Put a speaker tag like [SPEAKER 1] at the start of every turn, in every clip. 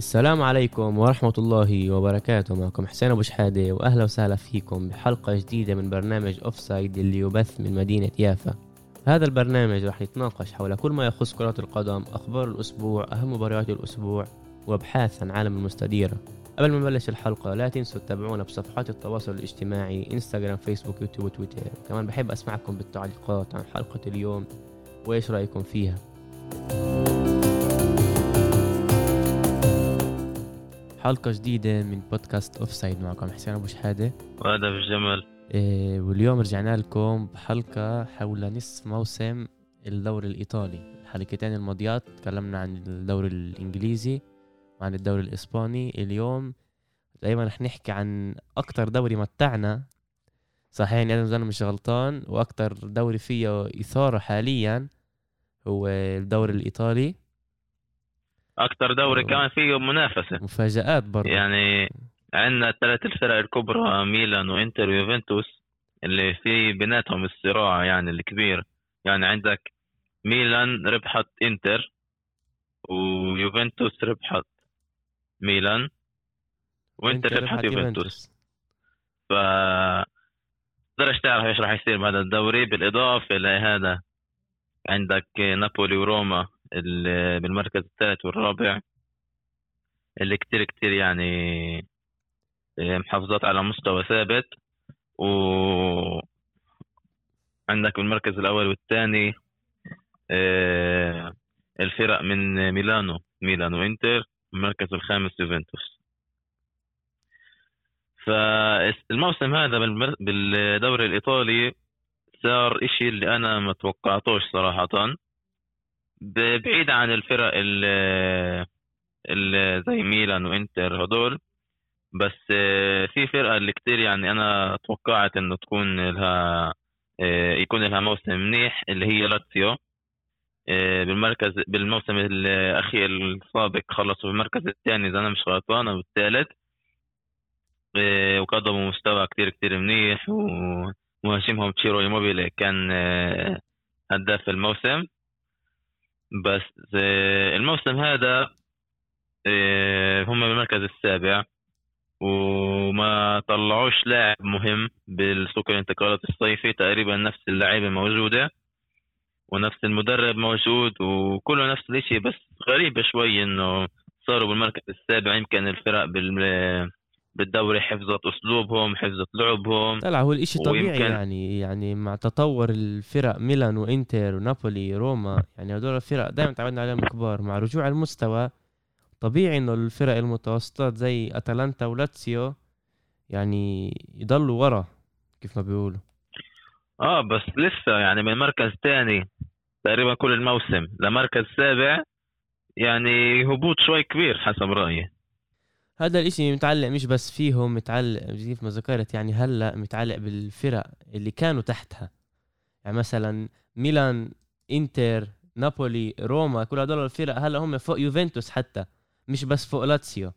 [SPEAKER 1] السلام عليكم ورحمة الله وبركاته. معكم حسين أبو شحادة وأهلا وسهلا فيكم بحلقة جديدة من برنامج Offside اللي يبث من مدينة يافا. هذا البرنامج راح يتناقش حول كل ما يخص كرة القدم أخبار الأسبوع أهم مباريات الأسبوع وأبحاث عن عالم المستديرة. قبل ما نبلش الحلقة لا تنسوا تتابعونا بصفحات التواصل الاجتماعي إنستغرام فيسبوك يوتيوب وتويتر. كمان بحب أسمعكم بالتعليقات عن حلقة اليوم وإيش رأيكم فيها؟ حلقة جديدة من بودكاست Offside معكم حسين أبو شحادة.
[SPEAKER 2] وهذا بالجمل
[SPEAKER 1] إيه واليوم رجعنا لكم بحلقة حول نصف موسم الدوري الإيطالي. الحلقتين الماضيات تكلمنا عن الدوري الإنجليزي وعن الدوري الإسباني. اليوم دايما رح نحكي عن أكتر دوري متعنا. صحيح يعني أنا مش غلطان وأكتر دوري فيه إثارة حاليا هو الدوري الإيطالي.
[SPEAKER 2] أكثر دوري كان فيه منافسة.
[SPEAKER 1] مفاجآت برضه.
[SPEAKER 2] يعني عندنا الثلاث الفرق الكبرى ميلان وإنتر ويوفنتوس اللي في بيناتهم الصراع يعني الكبير. يعني عندك ميلان ربحت إنتر ويوفنتوس ربحت ميلان وإنتر ربحت يوفنتوس. ف تقدرش تعرف إيش راح يصير بهذا الدوري. بالإضافة لهذا عندك نابولي وروما. بالمركز الثالث والرابع اللي كتير كتير يعني آه، محافظات على مستوى ثابت. و عندك المركز الأول والثاني آه، الفرق من ميلانو ميلان وإنتر المركز الخامس يوفنتوس. فالموسم هذا بالدوري الإيطالي صار إشي اللي أنا ما توقعتوش صراحة. بعيد عن الفرق اللي زي ميلان وإنتر هدول بس آه، في فرقة اللي كتير يعني أنا توقعت إنه تكون لها آه، يكون لها موسم منيح اللي هي لاتسيو. آه، بالمركز بالموسم الأخير السابق خلصوا في المركز الثاني إذا أنا مش غلطان أو الثالث. وقدموا مستوى كتير كتير منيح ومهاجمهم تشيرو إيموبيلي كان هداف الموسم. بس آه، الموسم هذا آه، هم بالمركز السابع وما طلعوش لاعب مهم بالسوق الانتقالات الصيفي تقريبا نفس اللعيبة موجودة ونفس المدرب موجود وكله نفس الشيء بس غريبة شوي إنه صاروا بالمركز السابع يمكن الفرق بال بالدوري حفظت أسلوبهم حفظت لعبهم.
[SPEAKER 1] طلع هو الإشي طبيعي يعني يعني مع تطور الفرق ميلان وإنتر ونابولي روما يعني هدول الفرق دائما تعودنا عليهم كبار. مع رجوع المستوى طبيعي إنه الفرق المتوسطات زي أتلانتا ولاتسيو يعني يضلوا ورا كيف ما بيقولوا.
[SPEAKER 2] آه بس لسه يعني من مركز ثاني تقريبا كل الموسم لمركز سابع يعني هبوط شوي كبير حسب رأيي.
[SPEAKER 1] هذا الإشي متعلق مش بس فيهم متعلق كيف ما ذكرت يعني هلأ متعلق بالفرق اللي كانوا تحتها. يعني مثلا ميلان إنتر نابولي روما كل هدول الفرق هلأ هم فوق يوفنتوس حتى مش بس فوق لاتسيو.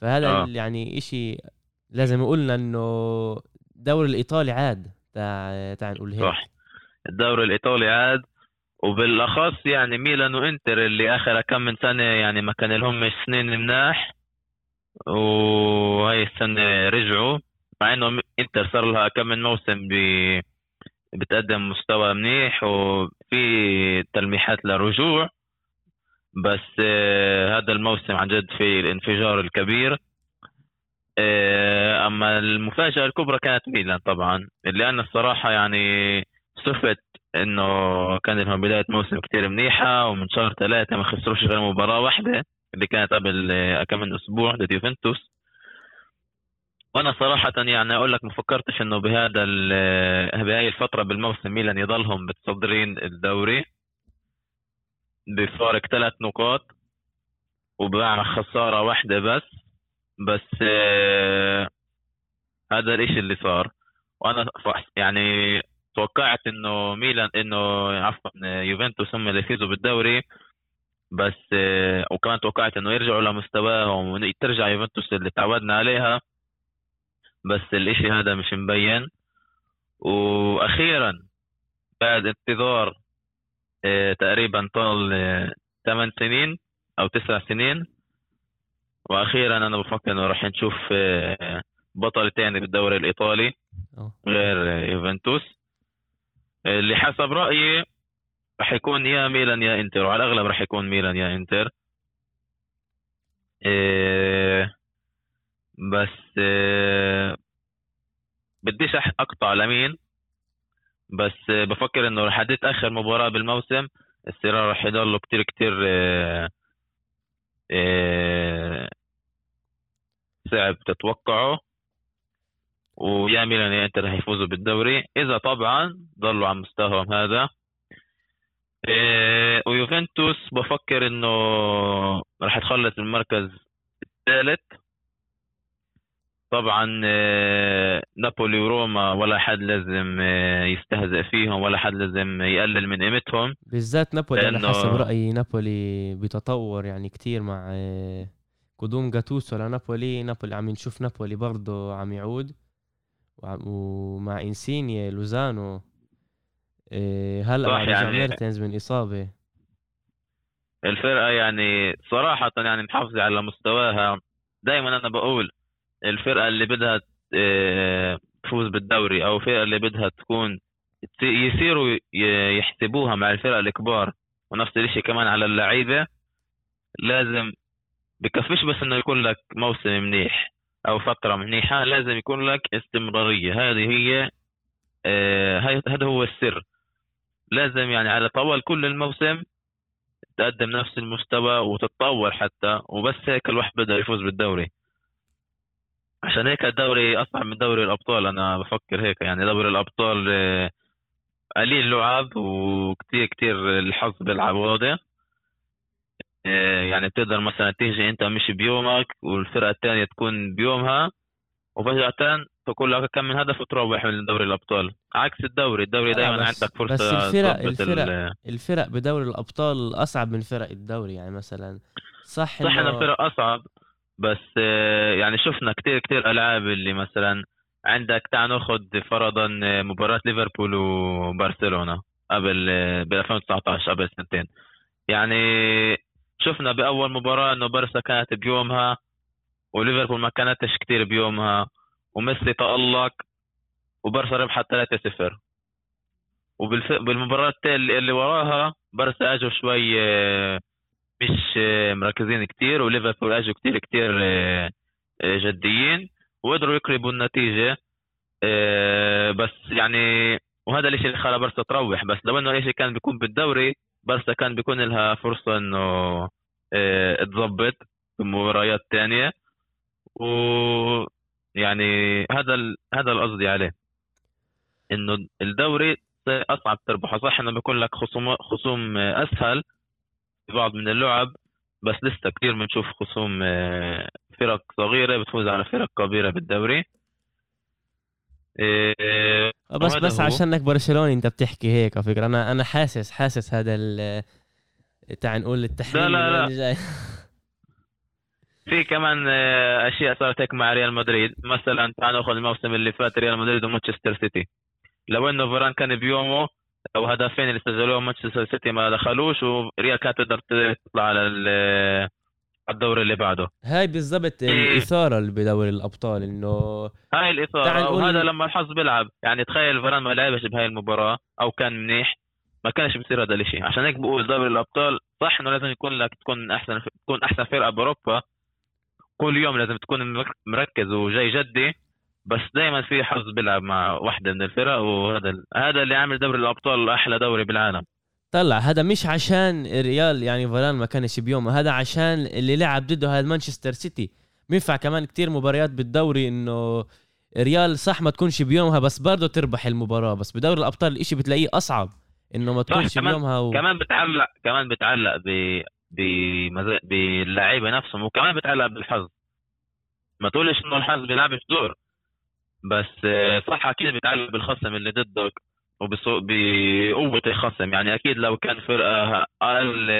[SPEAKER 1] فهذا آه. يعني إشي لازم يقولنا إنه الدوري الإيطالي عاد. تاع تاع نقول هيك. صح.
[SPEAKER 2] الدوري الإيطالي عاد. وبالأخص يعني ميلان وإنتر اللي آخر كم من سنة يعني ما كان لهم سنين مناح. وهي السنة رجعوا مع إنه إنتر صار لها كم من موسم ب... بتقدم مستوى منيح وفي تلميحات لرجوع بس آه هذا الموسم عن جد في الانفجار الكبير. آه أما المفاجأة الكبرى كانت ميلان طبعا اللي أنا الصراحة يعني صفت إنه كان لهم بداية موسم كتير منيحة ومن شهر ثلاثة ما خسروش غير مباراة واحدة. اللي كانت قبل آه، كم من أسبوع ضد يوفنتوس وأنا صراحة يعني أقول لك ما فكرتش إنه بهذا آه، بهاي الفترة بالموسم ميلان يضلهم متصدرين الدوري. بفارق ثلاث نقاط وبمع خسارة واحدة بس. بس آه هذا الإشي اللي صار. وأنا يعني توقعت إنه ميلان إنه عفوا يوفنتوس هم اللي يفيزوا بالدوري. بس آه، وكمان توقعت إنه يرجعوا لمستواهم وترجع يوفنتوس اللي تعودنا عليها. بس الإشي هذا مش مبين. وأخيرا بعد انتظار آه، تقريبا طال 8 آه، سنين أو 9 سنين. وأخيرا أنا بفكر إنه راح نشوف بطل تاني بالدوري
[SPEAKER 1] الإيطالي.
[SPEAKER 2] غير يوفنتوس. اللي حسب رأيي راح يكون يا ميلان يا انتر وعلى الأغلب راح يكون ميلان يا انتر. إيه بس إيه بديش أقطع لمين بس بفكر إنه لحديت آخر مباراة بالموسم الصراع راح يضلوا كتير كتير آه، صعب تتوقعه. ويا ميلان يا انتر هيفوزوا بالدوري. إذا طبعا ضلوا على مستواهم هذا. إيه، ويوفنتوس بفكر إنه راح يتخلص المركز الثالث. طبعا آه، نابولي وروما ولا حد لازم آه، يستهزئ فيهم ولا حد لازم يقلل من قيمتهم.
[SPEAKER 1] بالذات نابولي
[SPEAKER 2] أنا
[SPEAKER 1] حسب رأيي نابولي بتطور يعني كتير مع آه، قدوم جاتوسو لنابولي. نابولي عم نشوف نابولي برضه عم يعود ومع إنسينيا لوزانو. آه، هلا رجع
[SPEAKER 2] يعني-
[SPEAKER 1] ميرتنز من إصابة.
[SPEAKER 2] الفرقة يعني صراحة يعني محافظة على مستواها. دائما أنا بقول الفرقة اللي بدها تفوز بالدوري أو الفرقة اللي بدها تكون يصيروا يحسبوها مع الفرق الكبار ونفس الشيء كمان على اللعيبة لازم بكفيش بس إنه يكون لك موسم منيح أو فترة منيحة لازم يكون لك استمرارية. هذه هي آه، هذا هو السر. لازم يعني على طوال كل الموسم تقدم نفس المستوى وتتطور حتى وبس هيك الواحد بده يفوز بالدوري. عشان هيك الدوري أصعب من دوري الأبطال أنا بفكر هيك يعني. دوري الأبطال آه، قليل لعب وكتير كتير الحظ بيلعب واضح. آه، يعني بتقدر مثلا تيجي أنت مش بيومك والفرقة الثانية تكون بيومها. وفجاه تكون لك كم من هدف وتروح من دوري الأبطال. عكس الدوري الدوري
[SPEAKER 1] بس-
[SPEAKER 2] عندك فرصة
[SPEAKER 1] بس الفرق- الفرق
[SPEAKER 2] ال-
[SPEAKER 1] الفرق بدوري الأبطال أصعب من فرق الدوري يعني مثلا. صح
[SPEAKER 2] صح
[SPEAKER 1] إنه-
[SPEAKER 2] فرق أصعب بس آه، يعني شفنا كتير كتير ألعاب اللي مثلا عندك تعال ناخذ فرضا آه، مباراة ليفربول وبرشلونة قبل ب 2019 قبل سنتين. يعني شفنا بأول مباراة إنه برشا كانت بيومها وليفربول ما كانتش كتير بيومها وميسي تألق وبرشا ربحت 3-0 وبالمباراة اللي وراها برشا أجوا شوي آه، مش آه، مركزين كتير وليفربول أجوا كتير كتير آه، جديين وقدروا يقلبوا النتيجة بس يعني وهذا الإشي اللي خلى برشا تروح. بس لو إنه الإشي كان بيكون بالدوري برشا كان بيكون لها فرصة إنه تظبط مباريات تانية. و يعني هذا ال... هذا القصدي عليه. إنه الدوري اصعب تربحه. صح إنه بيكون لك خصوم خصوم أسهل في بعض من اللعب بس لسه كثير بنشوف خصوم آه، فرق صغيرة بتفوز على فرق كبيرة بالدوري. آه،
[SPEAKER 1] بس بس
[SPEAKER 2] هو.
[SPEAKER 1] عشانك برشلوني أنت بتحكي هيك على فكرة. أنا أنا حاسس حاسس هذا ال تعال نقول التحليل
[SPEAKER 2] لا، لا، لا. في كمان آه، أشياء صارت هيك مع ريال مدريد. مثلا تعال نأخذ الموسم اللي فات ريال مدريد ومانشستر سيتي. لو إنه فاران كان بيومه أو هدفين اللي سجلوهم مانشستر سيتي ما دخلوش وريال كانت تقدر تطلع على ال- على الدوري اللي بعده.
[SPEAKER 1] هاي بالضبط
[SPEAKER 2] إيه.
[SPEAKER 1] الإثارة اللي بدوري الأبطال إنه
[SPEAKER 2] هاي
[SPEAKER 1] الإثارة.
[SPEAKER 2] وهذا لما الحظ بيلعب. يعني تخيل فاران ما لعبش بهاي المباراة أو كان منيح. ما كانش بيصير هذا الشيء عشان هيك بقول دوري الأبطال صح إنه لازم يكون لك تكون أحسن تكون أحسن فرقة بأوروبا كل يوم لازم تكون مرك- مركز وجاي جدي بس دائما في حظ بيلعب مع واحدة من الفرق وهذا هذا اللي عامل دوري الأبطال أحلى دوري بالعالم.
[SPEAKER 1] طلع هذا مش عشان ريال يعني فلان ما كانش بيومه هذا عشان اللي لعب ضده هذا مانشستر سيتي. بينفع كمان كتير مباريات بالدوري إنه ريال صح ما تكونش بيومها بس برضه تربح المباراة. بس بدوري الأبطال الإشي بتلاقيه أصعب إنه ما تكونش
[SPEAKER 2] كمان-
[SPEAKER 1] بيومها و...
[SPEAKER 2] كمان بتعلق كمان بتعلق ب باللعيبه نفسهم وكمان بتعلق بالحظ. ما تقولش إنه الحظ بيلعبش دور بس صح أكيد بيتعلق بالخصم اللي ضدك وبقوة الخصم. يعني أكيد لو كان فرقة أقل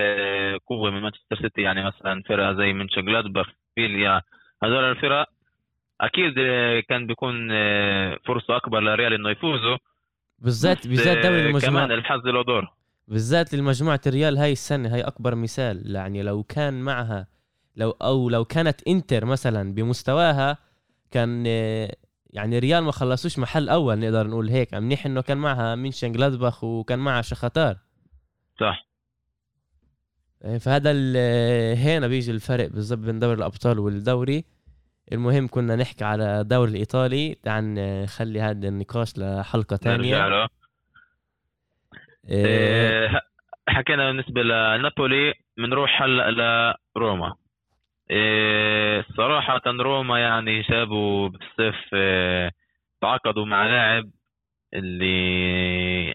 [SPEAKER 2] قوة من مانشستر سيتي يعني مثلا فرقة زي منشن جلادباخ فيليا هذول الفرق أكيد كان بيكون فرصة أكبر لريال إنه يفوزوا.
[SPEAKER 1] بالذات بالذات دوري المجموعات
[SPEAKER 2] كمان الحظ له دور.
[SPEAKER 1] بالذات لمجموعة الريال هاي السنة هاي أكبر مثال. يعني لو كان معها لو أو لو كانت إنتر مثلا بمستواها كان يعني ريال ما خلصوش محل أول نقدر نقول هيك. منيح إنه كان معها مونشن جلادباخ وكان معها شختار
[SPEAKER 2] صح.
[SPEAKER 1] إيه، فهذا هنا بيجي الفرق بالضبط بين دوري الأبطال والدوري. المهم كنا نحكي على الدوري الإيطالي. تعال نخلي هذا النقاش لحلقة ثانية
[SPEAKER 2] إيه حكينا بالنسبة لنابولي بنروح هلأ لروما. إيه صراحة روما يعني جابوا بالصيف إيه تعاقدوا مع لاعب اللي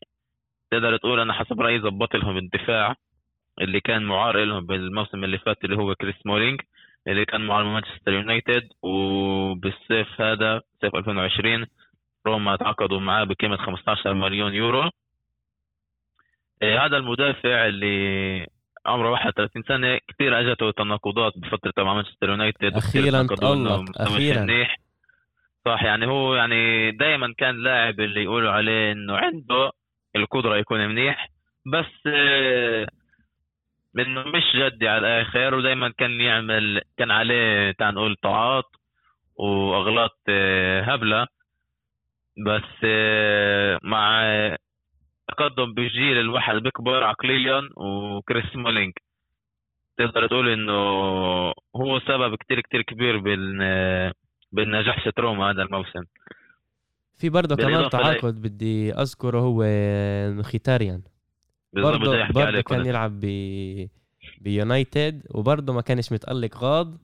[SPEAKER 2] تقدر تقول أنا حسب رأيي ظبط لهم الدفاع اللي كان معار لهم بالموسم اللي فات اللي هو كريس سمولينج اللي كان مع مانشستر يونايتد. وبالصيف هذا صيف 2020 روما تعاقدوا معاه بقيمة 15 مليون يورو. هذا المدافع اللي عمره 31 سنة كثير أجته تناقضات بفترة مع مانشستر يونايتد.
[SPEAKER 1] أخيرا تألق أخيرا.
[SPEAKER 2] منيح. صح يعني هو يعني دائما كان لاعب اللي يقولوا عليه إنه عنده القدرة يكون منيح. بس منه مش جدي على الآخر ودائما كان يعمل كان عليه تعال نقول طاعات وأغلاط آه، هبلة. بس مع تقدم بالجيل الواحد بيكبر عقليا وكريس سمولينج. تقدر تقول إنه هو سبب كتير كتير كبير بال بالنجاح روما هذا الموسم.
[SPEAKER 1] في برضه كمان تعاقد بدي أذكره هو مخيتاريان برضه برضه كان يلعب ب بيونايتد وبرضه ما كانش متألق غاض.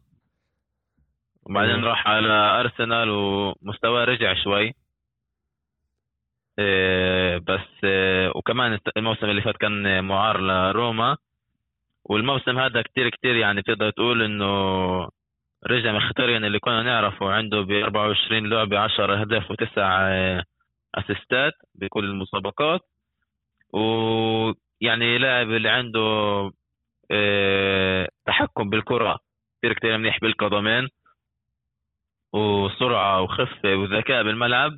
[SPEAKER 2] وبعدين. راح على أرسنال ومستواه رجع شوي. بس إيه وكمان الموسم اللي فات كان معار لروما. والموسم هذا كتير كتير يعني تقدر تقول إنه رجع مختاريا اللي كنا نعرفه. عنده ب 24 لعبة 10 أهداف وتسع إيه، أسيستات بكل المسابقات. ويعني لاعب اللي عنده تحكم بالكرة كثير كثير منيح بالقدمين. وسرعة وخفة وذكاء بالملعب.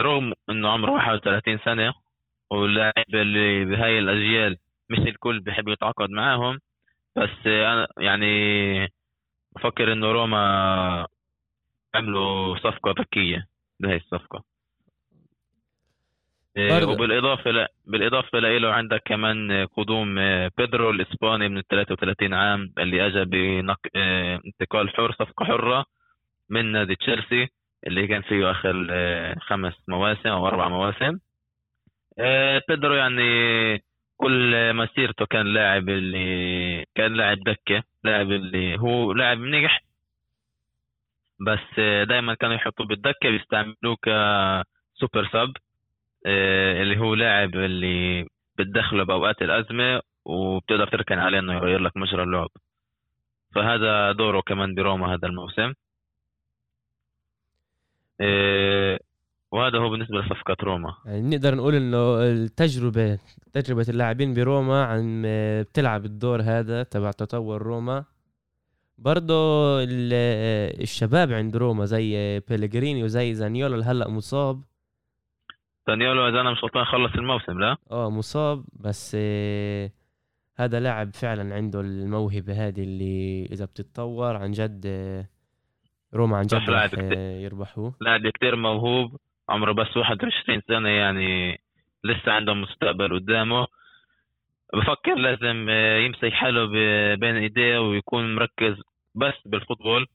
[SPEAKER 2] رغم إنه عمره 31 سنة واللاعب اللي بهاي الأجيال مش الكل بحب يتعاقد معاهم. بس أنا يعني بفكر إنه روما عملوا صفقة ذكية بهي الصفقة. إيه، وبالإضافة ل... بالإضافة له عندك كمان قدوم آه، بيدرو الإسباني من 33 عام اللي اجى بنق... آه، انتقال حر صفقة حرة من نادي تشيلسي. اللي كان فيه آخر آه، خمس مواسم أو أربع مواسم. بيدرو يعني كل مسيرته كان لاعب اللي كان لاعب دكة لاعب اللي هو لاعب منيح بس دائما كانوا يحطوه بالدكة بيستعملوه كسوبر سب آه، اللي هو لاعب اللي بتدخله بأوقات الأزمة وبتقدر تركن عليه إنه يغير لك مجرى اللعب. فهذا دوره كمان بروما هذا الموسم. آه، وهذا هو بالنسبة لصفقة روما.
[SPEAKER 1] يعني نقدر نقول إنه التجربة تجربة اللاعبين بروما عن بتلعب الدور هذا تبع تطور روما. برضه الشباب عند روما زي بيلغريني وزي زانيولا اللي هلأ مصاب.
[SPEAKER 2] دانيولو إذا أنا مش غلطان خلص الموسم لا؟
[SPEAKER 1] آه مصاب بس هذا لاعب فعلا عنده الموهبة هذه اللي إذا بتتطور عن جد روما عن جد راح آه يربحوه.
[SPEAKER 2] لاعب كثير موهوب عمره بس 21 سنة يعني لسه عنده مستقبل قدامه. بفكر لازم آه، يمسك حاله بين ايديه ويكون مركز بس بال football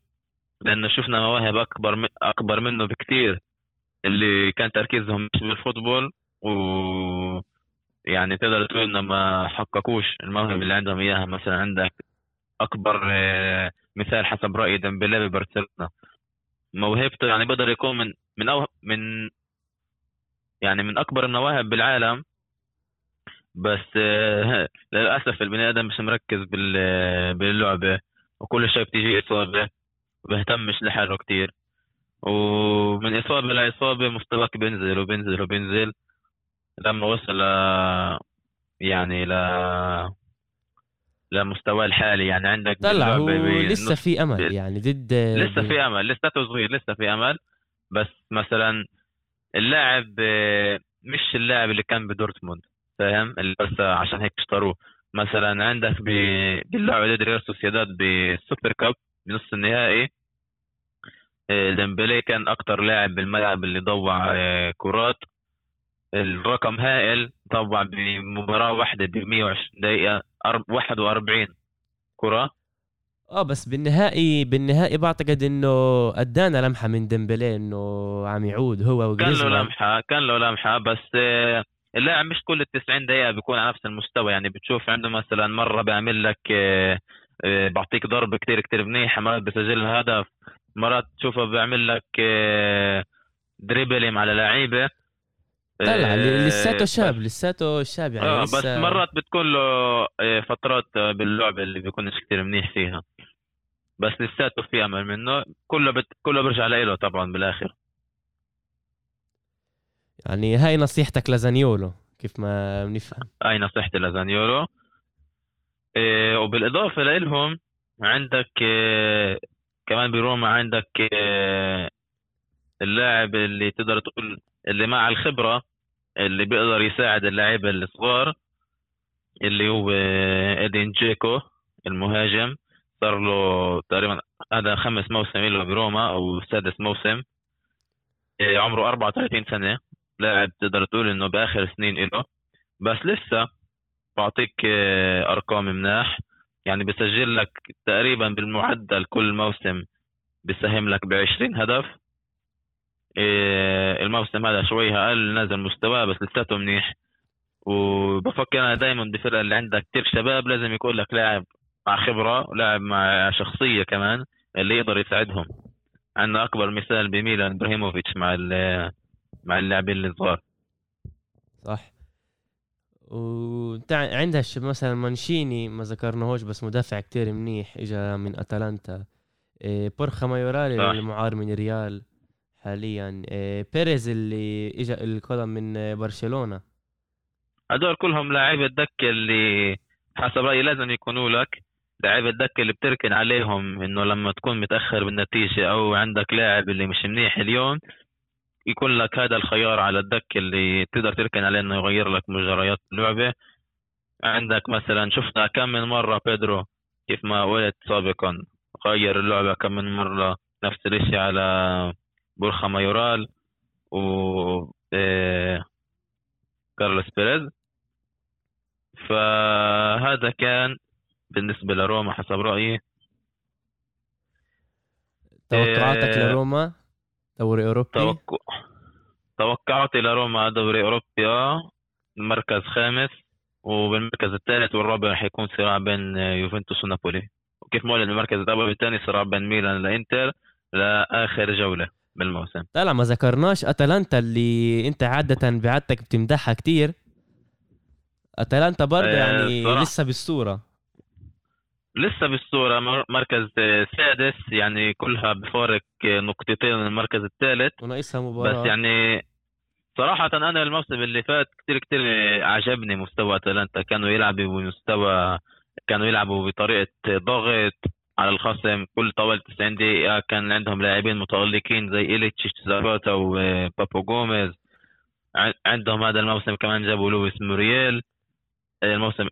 [SPEAKER 2] لأنه شفنا مواهب أكبر أكبر منه بكثير اللي كان تركيزهم مش بال football. و يعني تقدر تقول إنه ما حققوش الموهبة اللي عندهم إياها. مثلا عندك أكبر آه، مثال حسب رايي ديمبلي ببرشلونة. موهبته يعني بقدر يكون من من أو من يعني من أكبر المواهب بالعالم. بس آه، للأسف البني آدم مش مركز باللعبة وكل شيء بتيجي إصابة بهتمش لحاله كتير. ومن إصابة لإصابة مستواك بينزل وبينزل وبينزل. لما وصل يعني ل لمستواه الحالي يعني عندك
[SPEAKER 1] طلع لسه في أمل يعني ضد
[SPEAKER 2] لسه في أمل لسه صغير لسه في أمل. بس مثلا اللاعب مش اللاعب اللي كان بدورتموند فاهم؟ بس عشان هيك اشتروه. مثلا عندك ب- باللعبه ضد ريال سوسيداد بال super cup بنص النهائي. آه، ديمبلي كان أكتر لاعب بالملعب اللي ضوع آه، كرات. الرقم هائل طبعا بمباراة واحدة ب 120 دقيقة. أرب- 41 كرة.
[SPEAKER 1] آه بس بالنهائي بالنهائي بعتقد إنه أدانا لمحة من ديمبلي إنه عم يعود هو
[SPEAKER 2] كان له
[SPEAKER 1] وجريزمان.
[SPEAKER 2] لمحة كان له لمحة بس آه، اللاعب مش كل ال 90 دقيقة بيكون على نفس المستوى. يعني بتشوف عنده مثلا مرة بيعمل لك آه، آه، بعطيك ضربة كتير كتير منيحة مرات بسجل هدف مرات تشوفه بيعمل لك dribbling على لعيبة.
[SPEAKER 1] طلع
[SPEAKER 2] آه،
[SPEAKER 1] لساته شاب لساته شاب يعني لسه
[SPEAKER 2] بس مرات بتكون له آه، فترات آه، باللعبة اللي بيكونش كتير منيح فيها. بس لساته في أمل منه. كله بت... كله بيرجع له طبعا بالآخر.
[SPEAKER 1] يعني هاي نصيحتك لزانيولو كيف ما بنفهم.
[SPEAKER 2] هاي نصيحتي لزانيولو. إيه وبالإضافة لهم عندك إيه كمان بروما عندك إيه اللاعب اللي تقدر تقول اللي مع الخبرة اللي بيقدر يساعد اللاعيبه الصغار اللي هو إيه، إيدين جيكو المهاجم. صار له تقريبا هذا خمس موسم له بروما أو سادس موسم. إيه عمره 34 سنة. لاعب تقدر تقول إنه بآخر سنين له بس لسه بعطيك آه، أرقام مناح. يعني بسجل لك تقريبا بالمعدل كل موسم بساهم لك ب 20 هدف. الموسم هذا شوي أقل نزل مستواه بس لساته منيح. وبفكر أنا دائما بالفرقه اللي عندها كتير شباب لازم يكون لك لاعب مع خبرة لاعب مع شخصية كمان اللي يقدر يساعدهم. عندنا أكبر مثال بميلان إبراهيموفيتش مع مع اللاعبين الصغار.
[SPEAKER 1] صح. وانت عندها مثلا مانشيني ما ذكرناهوش بس مدافع كتير منيح اجى من أتلانتا. إيه، بورخا مايورالي. المعار من ريال. حاليا. إيه، بيريز اللي اجى القدم من آه، برشلونة.
[SPEAKER 2] هدول كلهم لاعيبة الدكه اللي حسب رأيي لازم يكونوا لك. لاعيبة الدكه اللي بتركن عليهم إنه لما تكون متأخر بالنتيجة أو عندك لاعب اللي مش منيح اليوم يكون لك هذا الخيار على الدكه اللي تقدر تركن عليه إنه يغير لك مجريات اللعبة. عندك مثلا شفنا كم من مرة بيدرو كيف ما قلت سابقا غير اللعبة كم من مرة نفس الشيء على بورخا مايورال و آه، كارلوس بيريز. فهذا كان بالنسبة لروما حسب رأيي.
[SPEAKER 1] توقعاتك
[SPEAKER 2] إيه،
[SPEAKER 1] لروما؟ دوري أوروبي؟
[SPEAKER 2] توقع توقعاتي لروما دوري أوروبي آه، المركز خامس وبالمركز الثالث والرابع رح يكون صراع بين يوفنتوس ونابولي. وكيف ما قلنا المركز الأول والثاني صراع بين ميلان لإنتر لآخر بالموسم.
[SPEAKER 1] طلع ما ذكرناش أتلانتا اللي أنت عادة بعادتك بتمدحها كتير. أتلانتا برضه
[SPEAKER 2] آه،
[SPEAKER 1] يعني
[SPEAKER 2] صراحة.
[SPEAKER 1] لسه بالصورة.
[SPEAKER 2] لسه بالصورة مر- مركز سادس يعني كلها بفارق نقطتين من المركز الثالث.
[SPEAKER 1] وناقصها مباراة.
[SPEAKER 2] بس يعني صراحة أنا الموسم اللي فات كتير كتير عجبني مستوى أتلانتا. كانوا يلعبوا بمستوى كانوا يلعبوا بطريقة ضغط على الخصم كل طوال 90 دقيقة كان عندهم لاعبين متألقين زي إيليتشيتش زاباتا وبابو جوميز. عندهم هذا الموسم كمان جابوا لويس مورييل. الموسم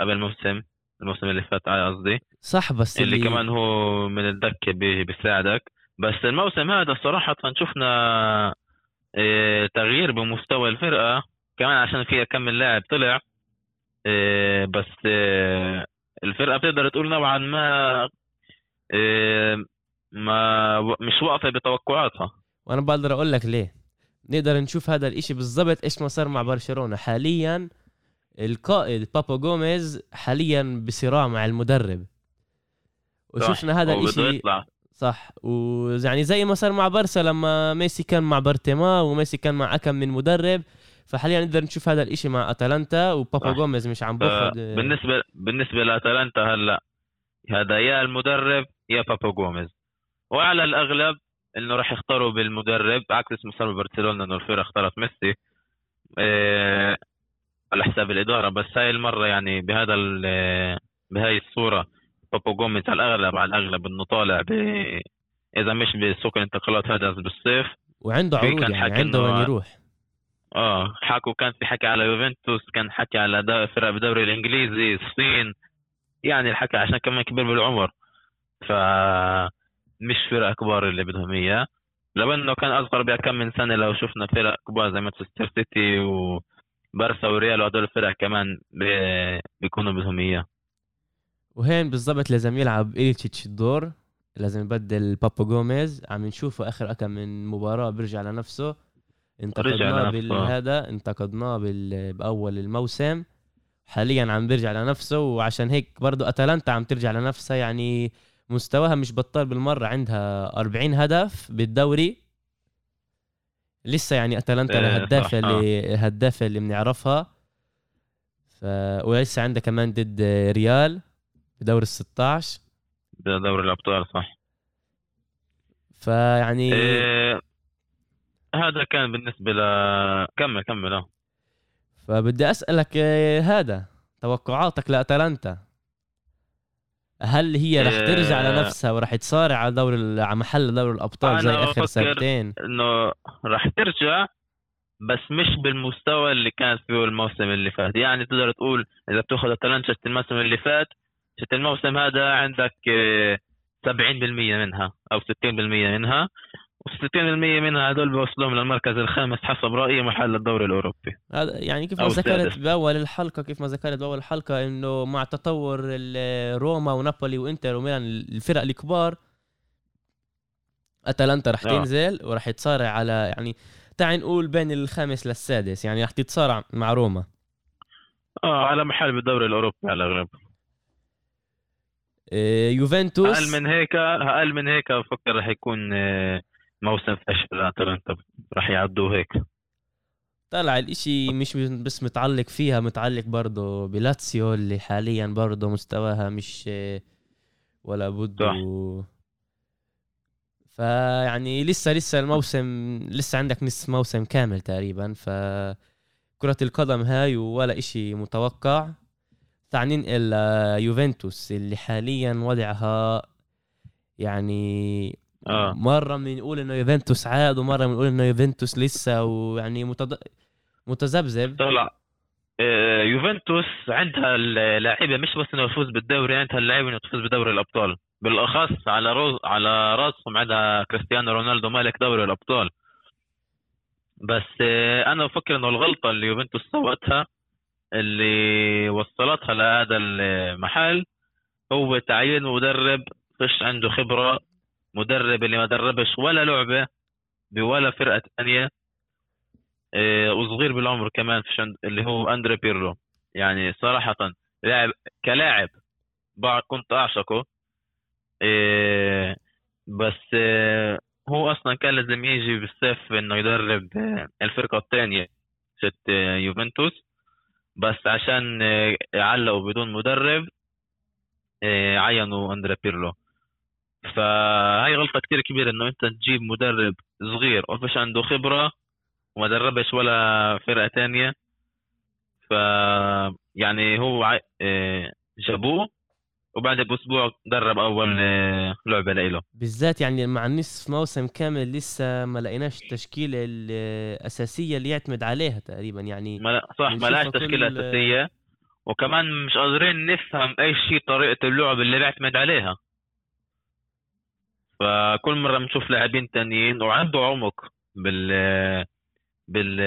[SPEAKER 2] قبل الموسم الموسم اللي فات آه قصدي.
[SPEAKER 1] صح بس
[SPEAKER 2] اللي
[SPEAKER 1] اللي
[SPEAKER 2] كمان هو من الدكة بي- بيساعدك. بس الموسم هذا صراحة شفنا آه، تغيير بمستوى الفرقة. كمان عشان فيها كم من لاعب طلع آه، بس الفرقة بتقدر تقول نوعا ما آه، ما مش واقفة بتوقعاتها.
[SPEAKER 1] وأنا بقدر أقول لك ليه. نقدر نشوف هذا الإشي بالضبط إيش ما صار مع برشلونة. حاليا القائد بابا جوميز حاليا بصراع مع المدرب. وشفنا هذا الاشي صح. ويعني زي ما صار مع برسا لما ميسي كان مع برتما وميسي كان مع أكم من مدرب. فحاليا نقدر نشوف هذا الإشي مع أتلانتا وبابا
[SPEAKER 2] صح.
[SPEAKER 1] جوميز مش عم بأخذ
[SPEAKER 2] بالنسبة بالنسبة لأتلانتا هلأ هذا يا المدرب يا بابا جوميز وعلى الأغلب إنه راح يختاروا بالمدرب عكس ما صار ببرشلونة إنه الفرقة اختارت ميسي إيه على حساب الإدارة. بس هاي المرة يعني بهذا ال- بهاي الصورة بابا جوميز على الأغلب على الأغلب إنه طالع ب إذا مش بسوق الانتقالات هذا بالصيف
[SPEAKER 1] وعنده عروض يعني عنده وين يروح.
[SPEAKER 2] آه حكوا كان في حكي على يوفنتوس كان حكي على فرق بالدوري الإنجليزي الصين يعني الحكي عشان كمان كبير بالعمر. ف مش فرق كبار اللي بدهم إياه. لو إنه كان أصغر بكم من سنة لو شفنا فرق كبار زي مانشستر سيتي وبارسا وريال وهدول الفرق كمان بي- بيكونوا بدهم إياه.
[SPEAKER 1] وهين بالضبط لازم يلعب إليتشيتش الدور لازم يبدل بابا جوميز عم نشوفه آخر كم من مباراة بيرجع لنفسه. انتقدناه. بالهذا انتقدناه بال... بأول الموسم. حاليا عم بيرجع لنفسه وعشان هيك برضو أتلانتا عم ترجع لنفسها. يعني مستواها مش بطال بالمرة عندها 40 هدف بالدوري. لسه يعني أتلانتا
[SPEAKER 2] إيه،
[SPEAKER 1] الهدافه. اللي الهدافه اللي بنعرفها. ف... ولسه عندها كمان ضد ريال بدور ال 16
[SPEAKER 2] بدوري الأبطال صح.
[SPEAKER 1] فيعني
[SPEAKER 2] إيه هذا كان بالنسبة ل كمل كمل آه.
[SPEAKER 1] فبدي أسألك آه، هذا توقعاتك لأتلانتا؟ هل هي رح
[SPEAKER 2] إيه.
[SPEAKER 1] ترجع لنفسها ورح تصارع على دور على محل دور الأبطال زي
[SPEAKER 2] آخر
[SPEAKER 1] سنتين؟
[SPEAKER 2] إنه راح ترجع بس مش بالمستوى اللي كانت فيه الموسم اللي فات. يعني تقدر تقول إذا بتاخذ أتلانتا شت الموسم اللي فات شت الموسم هذا عندك آه، 70% منها أو 60% منها. و60% منها هدول بيوصلهم للمركز الخامس حسب رأيي محل الدوري الأوروبي
[SPEAKER 1] هذا يعني كيف ما ذكرت. بأول الحلقة كيف ما ذكرت بأول الحلقة إنه مع تطور روما ونابولي وإنتر وميلان الفرق الكبار أتلانتا رح
[SPEAKER 2] آه.
[SPEAKER 1] تنزل ورح تصارع على يعني تعال نقول بين الخامس للسادس يعني رح تتصارع مع روما
[SPEAKER 2] آه على محل بالدوري الأوروبي على الأغلب
[SPEAKER 1] آه، يوفنتوس
[SPEAKER 2] أقل من هيك أقل من هيك بفكر رح يكون آه، موسم فشل لاتلانتا رح يعدوه هيك.
[SPEAKER 1] طلع الإشي مش بس متعلق فيها متعلق برضه بلاتسيو اللي حاليا برضه مستواها مش ولا بده فيعني لسه لسه الموسم لسه عندك نصف موسم كامل تقريبا ف كرة القدم هاي ولا إشي متوقع. تعال ننقل يوفنتوس اللي حاليا وضعها يعني
[SPEAKER 2] آه.
[SPEAKER 1] مرة بنقول إنه يوفنتوس عاد ومرة بنقول إنه يوفنتوس لسه ويعني متض... متذبذب.
[SPEAKER 2] طلع آه، يوفنتوس عندها اللاعيبه مش بس إنه يفوز بالدوري عندها اللعيبه انه تفوز بدوري الأبطال. بالأخص على روز على راسهم عندها كريستيانو رونالدو مالك دوري الأبطال. بس آه، أنا بفكر إنه الغلطة اللي يوفنتوس سوتها اللي وصلتها لهذا المحل هو تعيين مدرب فيش عنده خبرة مدرب اللي ما دربش ولا لعبة بولا فرقة ثانية آه، وصغير بالعمر كمان فيش عند اللي هو أندري بيرلو. يعني صراحة لاعب كلاعب كنت أعشقه آه، بس آه، هو أصلا كان لازم يجي بالصيف إنه يدرب الفرقة الثانية ست يوفنتوس. بس عشان علقوا بدون مدرب عينوا أندري بيرلو. فهاي غلطة كتير كبيرة إنه أنت تجيب مدرب صغير وفيش عنده خبرة وما دربش ولا فرقة تانية. ف يعني هو آه، جابوه وبعد بأسبوع درب أول آه، لعبة له
[SPEAKER 1] بالذات يعني مع نصف موسم كامل لسه ما لقيناش التشكيلة الأساسية اللي يعتمد عليها تقريبا. يعني
[SPEAKER 2] ما لا- صح ما تشكيلة
[SPEAKER 1] كل-
[SPEAKER 2] أساسية. وكمان مش قادرين نفهم أي شيء طريقة اللعب اللي بيعتمد عليها. فكل مرة بنشوف لاعبين تانيين وعنده عمق بال بال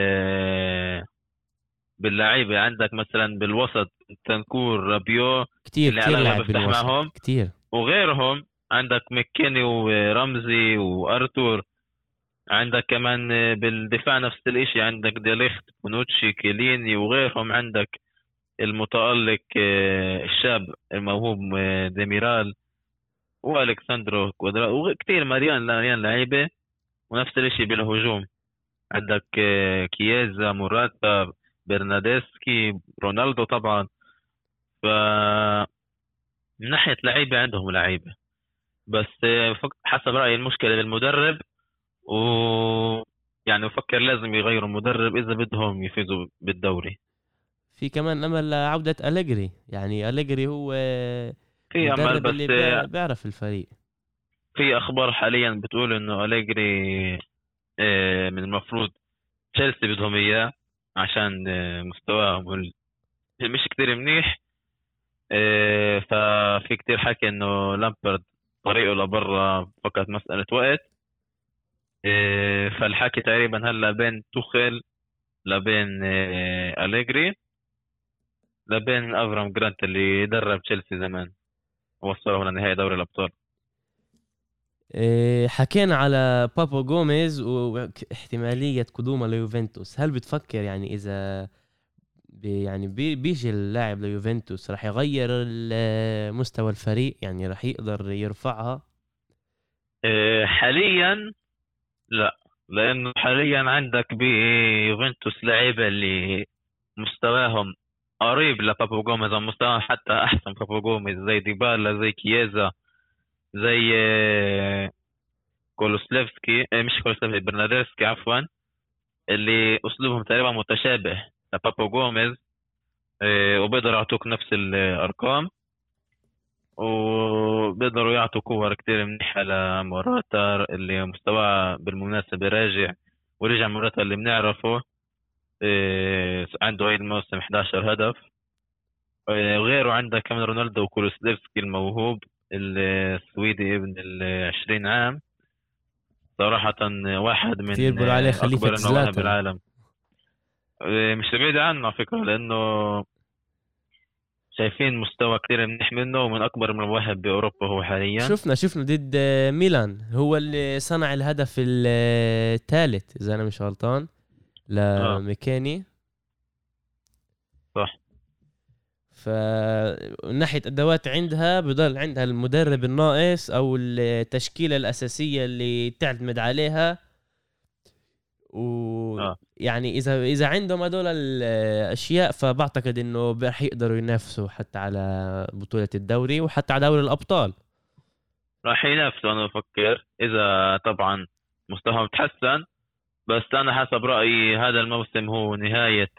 [SPEAKER 2] باللعيبة. عندك مثلا بالوسط بنتنكور رابيو
[SPEAKER 1] كتير
[SPEAKER 2] على
[SPEAKER 1] لاعب بالوسط
[SPEAKER 2] معهم.
[SPEAKER 1] كتير.
[SPEAKER 2] وغيرهم عندك مكيني ورمزي وأرتور. عندك كمان بالدفاع نفس الإشي عندك ديليخت بونوتشي كييليني وغيرهم. عندك المتألق الشاب الموهوب ديميرال. وأليكس ساندرو كوادرادو وكثير مليان مليان لعيبة ونفس الإشي بالهجوم. عندك آه، كييزا موراتا برنادسكي رونالدو طبعا. ف من ناحية لعيبة عندهم لعيبة. بس آه، حسب رأيي المشكلة بالمدرب و يعني بفكر لازم يغيروا مدرب إذا بدهم يفوزوا بالدوري.
[SPEAKER 1] في كمان أمل لعودة أليجري. يعني أليجري هو
[SPEAKER 2] في امل
[SPEAKER 1] المدرب اللي
[SPEAKER 2] بس آه،
[SPEAKER 1] بيعرف الفريق.
[SPEAKER 2] في أخبار حاليا بتقول إنه أليجري آه، من المفروض تشيلسي بدهم إياه عشان آه، مستواهم مش كتير منيح. آه، ففي كتير حكي إنه لامبرد طريقه لبرا فقط مسألة وقت. فالحكي تقريبا هلأ بين توخيل لبين أليجري لبين افرام جرانت اللي درب تشيلسي زمان. وصلهم لنهائي دوري الأبطال.
[SPEAKER 1] إيه، حكينا على بابو جوميز واحتمالية قدومه ليوفنتوس. هل بتفكر يعني إذا بي يعني بي بيجي اللاعب ليوفنتوس راح يغير مستوى الفريق؟ يعني راح يقدر يرفعها؟
[SPEAKER 2] إيه، حاليا لا. لأنه حاليا عندك بيوفنتوس لعيبة اللي مستواهم قريب لبابو جوميز أو مستواهم حتى أحسن بابو جوميز زي ديبالا زي كييزا زي آه، كولوسليفسكي آه، مش كولوسليفسكي برناردسكي عفوا اللي أسلوبهم تقريبا متشابه لبابو جوميز آه، وبيقدروا يعطوك نفس الأرقام وبيقدروا يعطوا كور كتير منيحة لموراتا اللي مستواه بالمناسبة راجع ورجع موراتا اللي بنعرفه. عنده هاي الموسم 11 هدف. وغيره عندك كمان رونالدو وكولوسليفسكي الموهوب السويدي ابن ال 20 عام. صراحة واحد من
[SPEAKER 1] كثير بيقولوا عليه خليفة
[SPEAKER 2] زلاتان بالعالم إيه، مش بعيد عنه على فكرة لأنه شايفين مستوى كثير منيح منه ومن أكبر المواهب بأوروبا هو حاليا.
[SPEAKER 1] شفنا شفنا ضد ميلان هو اللي صنع الهدف الثالث إذا أنا مش غلطان. لميكاني.
[SPEAKER 2] صح.
[SPEAKER 1] فناحية أدوات عندها بضل عندها المدرب الناقص أو التشكيلة الأساسية اللي تعتمد عليها. ويعني آه. إذا إذا عندهم هدول الأشياء فبعتقد إنه رح يقدروا ينافسوا حتى على بطولة الدوري وحتى على دوري الأبطال.
[SPEAKER 2] راح ينافسوا أنا بفكر. إذا طبعا مستواهم تحسن بس أنا حسب رأيي هذا الموسم هو نهاية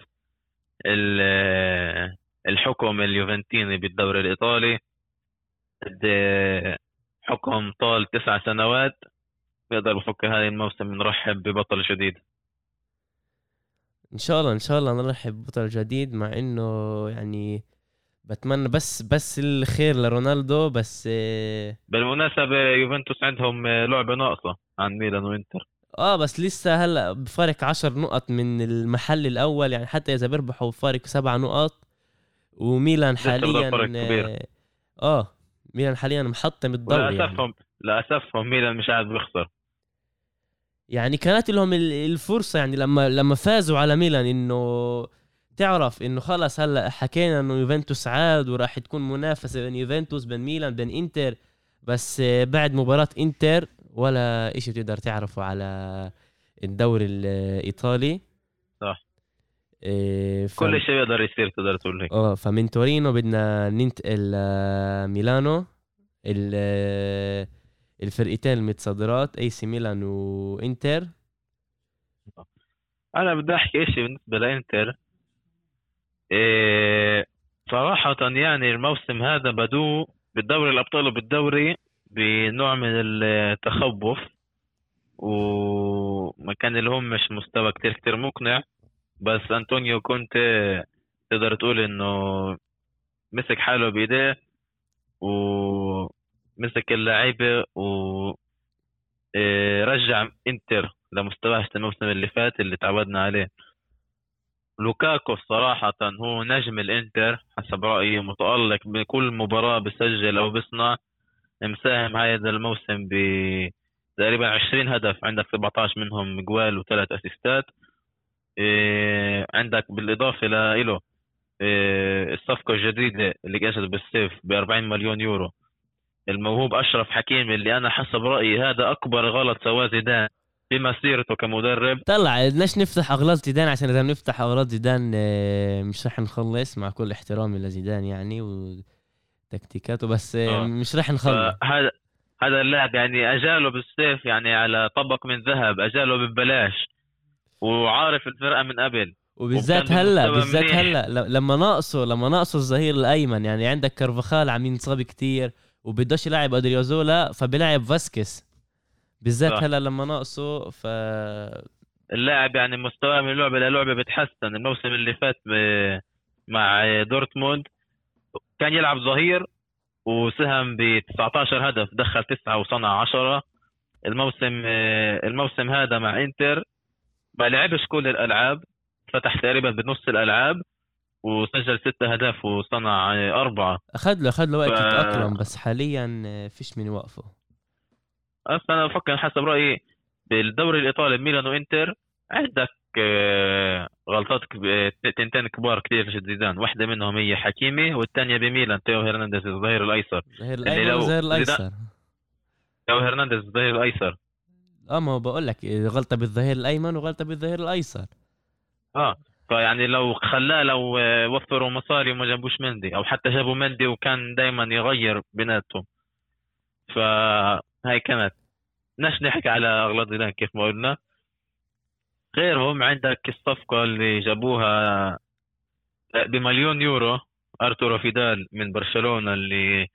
[SPEAKER 2] الحكم اليوفنتيني بالدوري الإيطالي. حكم طال تسع سنوات. بقدر بفكر هذا الموسم نرحب ببطل جديد.
[SPEAKER 1] إن شاء الله إن شاء الله نرحب ببطل جديد مع إنه يعني بتمنى بس بس الخير لرونالدو بس
[SPEAKER 2] بالمناسبة يوفنتوس عندهم لعبة ناقصة عن ميلان وإنتر.
[SPEAKER 1] آه بس لسه هلأ بفارق عشر نقط من المحل الأول يعني حتى إذا بيربحوا بفارق سبع نقط. وميلان حاليا آه ميلان حاليا محطم الدوري
[SPEAKER 2] لاسفهم يعني. لاسفهم ميلان مش قاعد بيخسر
[SPEAKER 1] يعني كانت لهم الفرصة يعني لما لما فازوا على ميلان إنه تعرف إنه خلص هلأ حكينا إنه يوفنتوس عاد وراح تكون منافسة بين يوفنتوس بين ميلان بين إنتر. بس بعد مباراة إنتر ولا إشي تقدر تعرفه على الدوري الإيطالي.
[SPEAKER 2] صح. إيه ف... كل شيء يقدر يصير تقدر تقول هيك
[SPEAKER 1] آه فمن تورينو بدنا ننتقل ميلانو. الفرقتين المتصدرات إي سي ميلان وإنتر.
[SPEAKER 2] أنا بدي أحكي شيء بالنسبة لإنتر. إيه صراحة يعني الموسم هذا بدو بالدوري الأبطال وبالدوري بنوع من التخوف وما كان لهم مش مستوى كتير كتير مقنع. بس أنطونيو كنت تقدر تقول إنه مسك حاله بإيديه ومسك اللعيبة و رجع انتر لمستواه الموسم اللي فات اللي تعودنا عليه. لوكاكو صراحة هو نجم الإنتر حسب رأيي متألق بكل مباراة بسجل أو بيصنع مساهم هذا الموسم ب تقريبا 20 هدف. عندك 17 منهم جوال وثلاث أسيستات. إيه عندك بالإضافة له إيه الصفقة الجديدة اللي جت بالسيف ب 40 مليون يورو. الموهوب أشرف حكيم اللي أنا حسب رأيي هذا أكبر غلط سواه زيدان بمسيرته كمدرب.
[SPEAKER 1] طلع ليش نفتح أغلاط زيدان؟ عشان إذا بنفتح أغلاط زيدان إيه، مش رح نخلص مع كل احترامي لزيدان يعني وتكتيكاته بس أوه. مش رح نخلص.
[SPEAKER 2] هذا هذا اللاعب يعني أجاله بالسيف يعني على طبق من ذهب أجاله ببلاش. وعارف الفرقة من قبل.
[SPEAKER 1] وبالذات هلأ بالذات هلأ لما ناقصه لما ناقصه الظهير الأيمن يعني عندك كرفخال عم ينصاب كتير وبدوش يلعب ادريوزولا فبيلعب فاسكس بالذات هلأ لما ناقصه ف
[SPEAKER 2] اللاعب يعني مستواه من لعبة للعبة بيتحسن الموسم اللي فات مع دورتموند كان يلعب ظهير وساهم ب 19 هدف دخل تسعة وصنع 10 الموسم الموسم هذا مع إنتر ما لعبش كل الألعاب فتح تقريبا بنص الألعاب وسجل ست أهداف وصنع أربعة.
[SPEAKER 1] أخذ له أخذ له وقت ف... يتأقلم بس حاليا فيش من يوقفه
[SPEAKER 2] أصلا أنا بفكر حسب رأيي بالدوري الإيطالي ميلان وانتر عندك آه، غلطات تنتين كبار كثير في زيدان. واحدة منهم هي حكيمي والثانيه بميلان تيو هرنانديز الظهير الأيسر.
[SPEAKER 1] الظهير الأيمن الأيسر.
[SPEAKER 2] تيو هرنانديز الظهير الأيسر.
[SPEAKER 1] آه ما بقول لك غلطة بالظهير الأيمن وغلطة بالظهير الأيسر.
[SPEAKER 2] آه فيعني لو خلاه لو آه، وفروا مصاري وما جابوش مندي أو حتى جابوا مندي وكان دائما يغير بيناتهم. فهي كانت. ناش نحكي على أغلاط زيدان كيف ما قلنا. غيرهم عندك الصفقه اللي جابوها بمليون يورو أرتورو فيدال من برشلونة اللي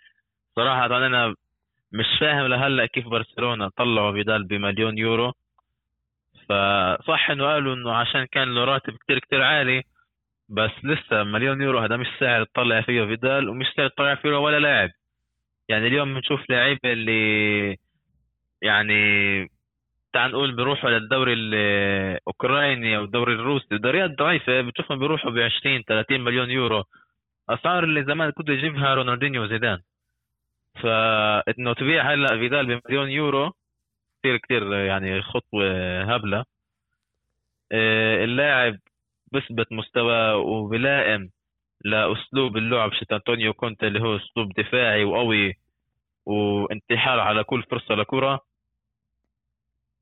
[SPEAKER 2] صراحة أنا مش فاهم لهلأ كيف برشلونة طلعوا فيدال بمليون يورو. فصح إنه قالوا إنه عشان كان له راتب كتير كتير عالي بس لسه مليون يورو هذا مش سعر تطلع فيه فيدال ومش سعر تطلع فيه ولا لاعب. يعني اليوم بنشوف لعيبة اللي يعني تعال نقول بيروحوا للدوري الأوكراني أو الدوري الروسي. دوريات ضعيفة بتشوفهم بيروحوا ب 20 30 مليون يورو. أسعار اللي زمان كنت يجيبها رونالدينيو وزيدان. فانه تبيع هلأ فيدال بمليون يورو كثير كثير يعني خطوة هبلة. آه، اللاعب بثبت مستواه وبلائم لأسلوب اللعب شت أنطونيو كونتا اللي هو أسلوب دفاعي وقوي وانتحار على كل فرصة لكرة.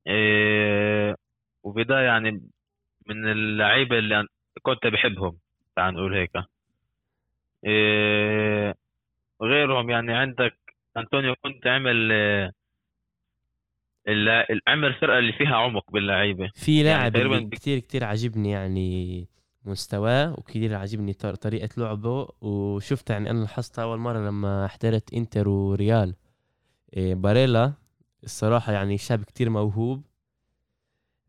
[SPEAKER 2] إيه وبدا يعني من اللعيبة اللي كنت بحبهم تعال نقول هيك. إيه غيرهم يعني عندك أنطونيو كنت عمل عمل فرقة اللي فيها عمق باللعيبة.
[SPEAKER 1] في يعني لاعب يعني كثير كثير عجبني يعني مستواه وكثير عجبني طريقة لعبه وشفت يعني أنا لاحظتها أول مرة لما احترت إنتر وريال. إيه باريلا الصراحة يعني شاب كتير موهوب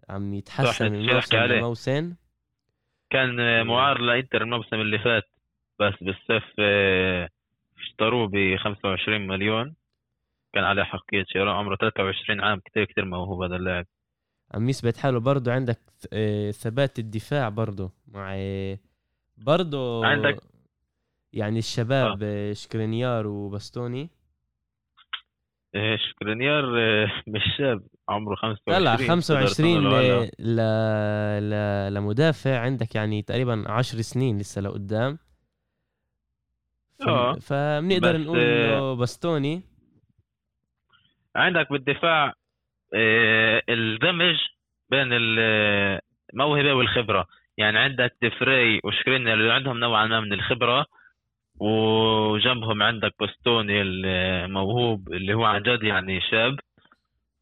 [SPEAKER 1] عم يتحسن من موسم لموسم.
[SPEAKER 2] كان معار لإنتر الموسم اللي فات بس بالصيف آه، اشتروه ب 25 مليون. كان عليه حقية شراء عمره 23 عام كتير كتير موهوب هذا اللاعب.
[SPEAKER 1] عم يثبت حاله برضه عندك آه، ثبات الدفاع برضه مع برضه عندك؟ يعني الشباب آه. شكرينيار وباستوني.
[SPEAKER 2] شكرينيار مش شاب عمره 25
[SPEAKER 1] لا 25 ل... ل... ل... لمدافع. عندك يعني تقريبا 10 سنين لسه لقدام. ف... آه. فبنقدر نقول إنه باستوني.
[SPEAKER 2] عندك بالدفاع آه، الدمج بين الموهبه والخبرة. يعني عندك دفري وشكرينيار اللي عندهم نوعا ما من الخبرة. وجنبهم عندك بستوني الموهوب اللي هو عن جد يعني شاب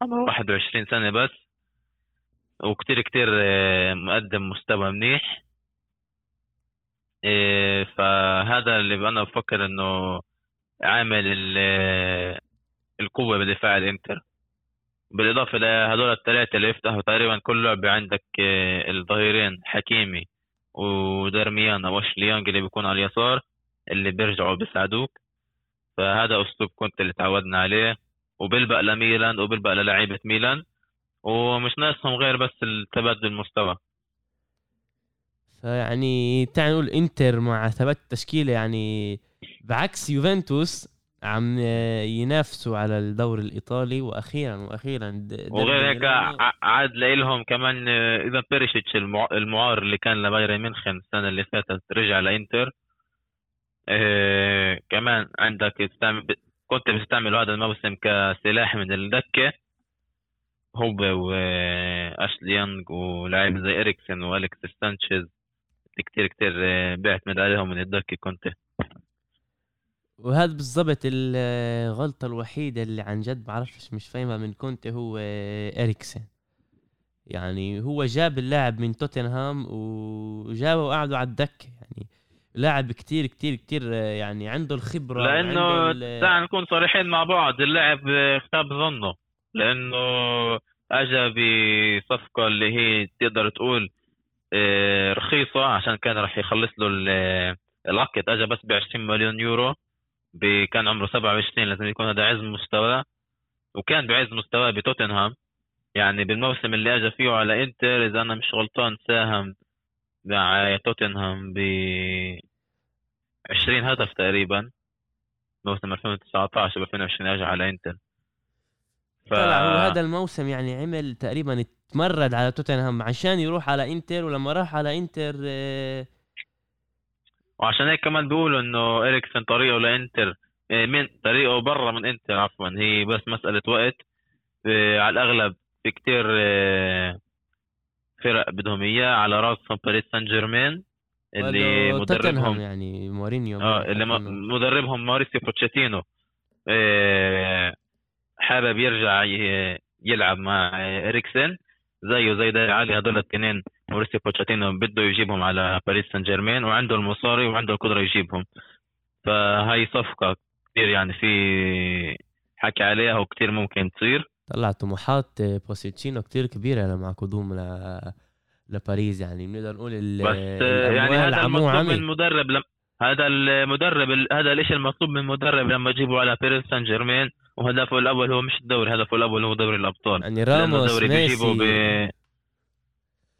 [SPEAKER 2] عمره 21 سنة بس. وكتير كتير آه، مقدم مستوى منيح. آه، فهذا اللي أنا بفكر إنه عامل آه، القوة بدفاع الإنتر. بالإضافة لهدول الثلاثة اللي يفتحوا تقريبا كل لعبة عندك الظهيرين حكيمي ودرميان أشلي يانج اللي بيكون على اليسار. اللي بيرجعوا بيساعدوك. فهذا أسلوب كنت اللي تعودنا عليه وبيلبق لميلان وبيلبق للعيبة ميلان ومش ناقصهم غير بس التبادل المستوى.
[SPEAKER 1] فيعني تعال نقول إنتر مع ثبات التشكيلة يعني بعكس يوفنتوس عم ينافسوا على الدوري الإيطالي وأخيرا وأخيرا
[SPEAKER 2] وغير هيك عاد لهم كمان إذا بيريشيتش المعار اللي كان لبايرن ميونخن السنة اللي فاتت رجع لإنتر. إيه كمان عندك تستعمل كنت بستعمل هذا الموسم كسلاح من الدكة. هو وأشلي يانج ولاعب زي إريكسن وأليكسيس سانشيز. كتير كتير بيعتمد عليهم من الدكة كنت.
[SPEAKER 1] وهذا بالضبط الغلطة الوحيدة اللي عن جد بعرفش مش فاهمها من كونتي هو إريكسن. يعني هو جاب اللاعب من توتنهام وجابه وقعده على الدكة. يعني لاعب كتير كتير كتير آه، يعني عنده الخبرة
[SPEAKER 2] لأنه تعال نكون صريحين مع بعض اللاعب خاب ظنه لأنه اجى بصفقة اللي هي تقدر تقول آه، رخيصة عشان كان راح يخلص له العقد اجى بس ب 20 مليون يورو كان عمره 27 لازم يكون هذا عز مستواه وكان بعز مستواه بتوتنهام يعني بالموسم اللي اجى فيه على إنتر إذا أنا مش غلطان ساهم مع توتنهام ب 20 هدف تقريبا. موسم 2019 ب 2020 اجى على إنتر.
[SPEAKER 1] ف... هذا الموسم يعني عمل تقريبا تمرد على توتنهام عشان يروح على إنتر ولما راح على إنتر آه،
[SPEAKER 2] وعشان هيك كمان بيقولوا إنه إريكسن طريقه لإنتر آه، من طريقه برا من إنتر عفوا هي بس مسألة وقت. آه، على الأغلب في كتير فرق بدهم إياه على راسهم باريس سان جيرمان
[SPEAKER 1] اللي مدربهم يعني مورينيو
[SPEAKER 2] آه اللي مدربهم ماريسيو بوتشيتينو. حابب يرجع يلعب مع إريكسن. زيه زي ديلي علي هذول الاثنين موريسيو بوتشاتينو بده يجيبهم على باريس سان جيرمان وعنده المصاري وعنده القدرة يجيبهم. فهي صفقة كثير يعني في حكي عليها وكثير ممكن تصير.
[SPEAKER 1] طلع طموحات بوسيتشينو كثير كبيرة لما قدوم ل لباريس يعني. بنقدر نقول
[SPEAKER 2] بس يعني هذا المطلوب من المدرب لم... هذا المدرب هذا الشيء المطلوب من المدرب لما يجيبه على باريس سان جيرمان وهدفه الأول هو مش الدوري هدفه الأول هو دوري الأبطال.
[SPEAKER 1] يعني راموس ميسي. ب...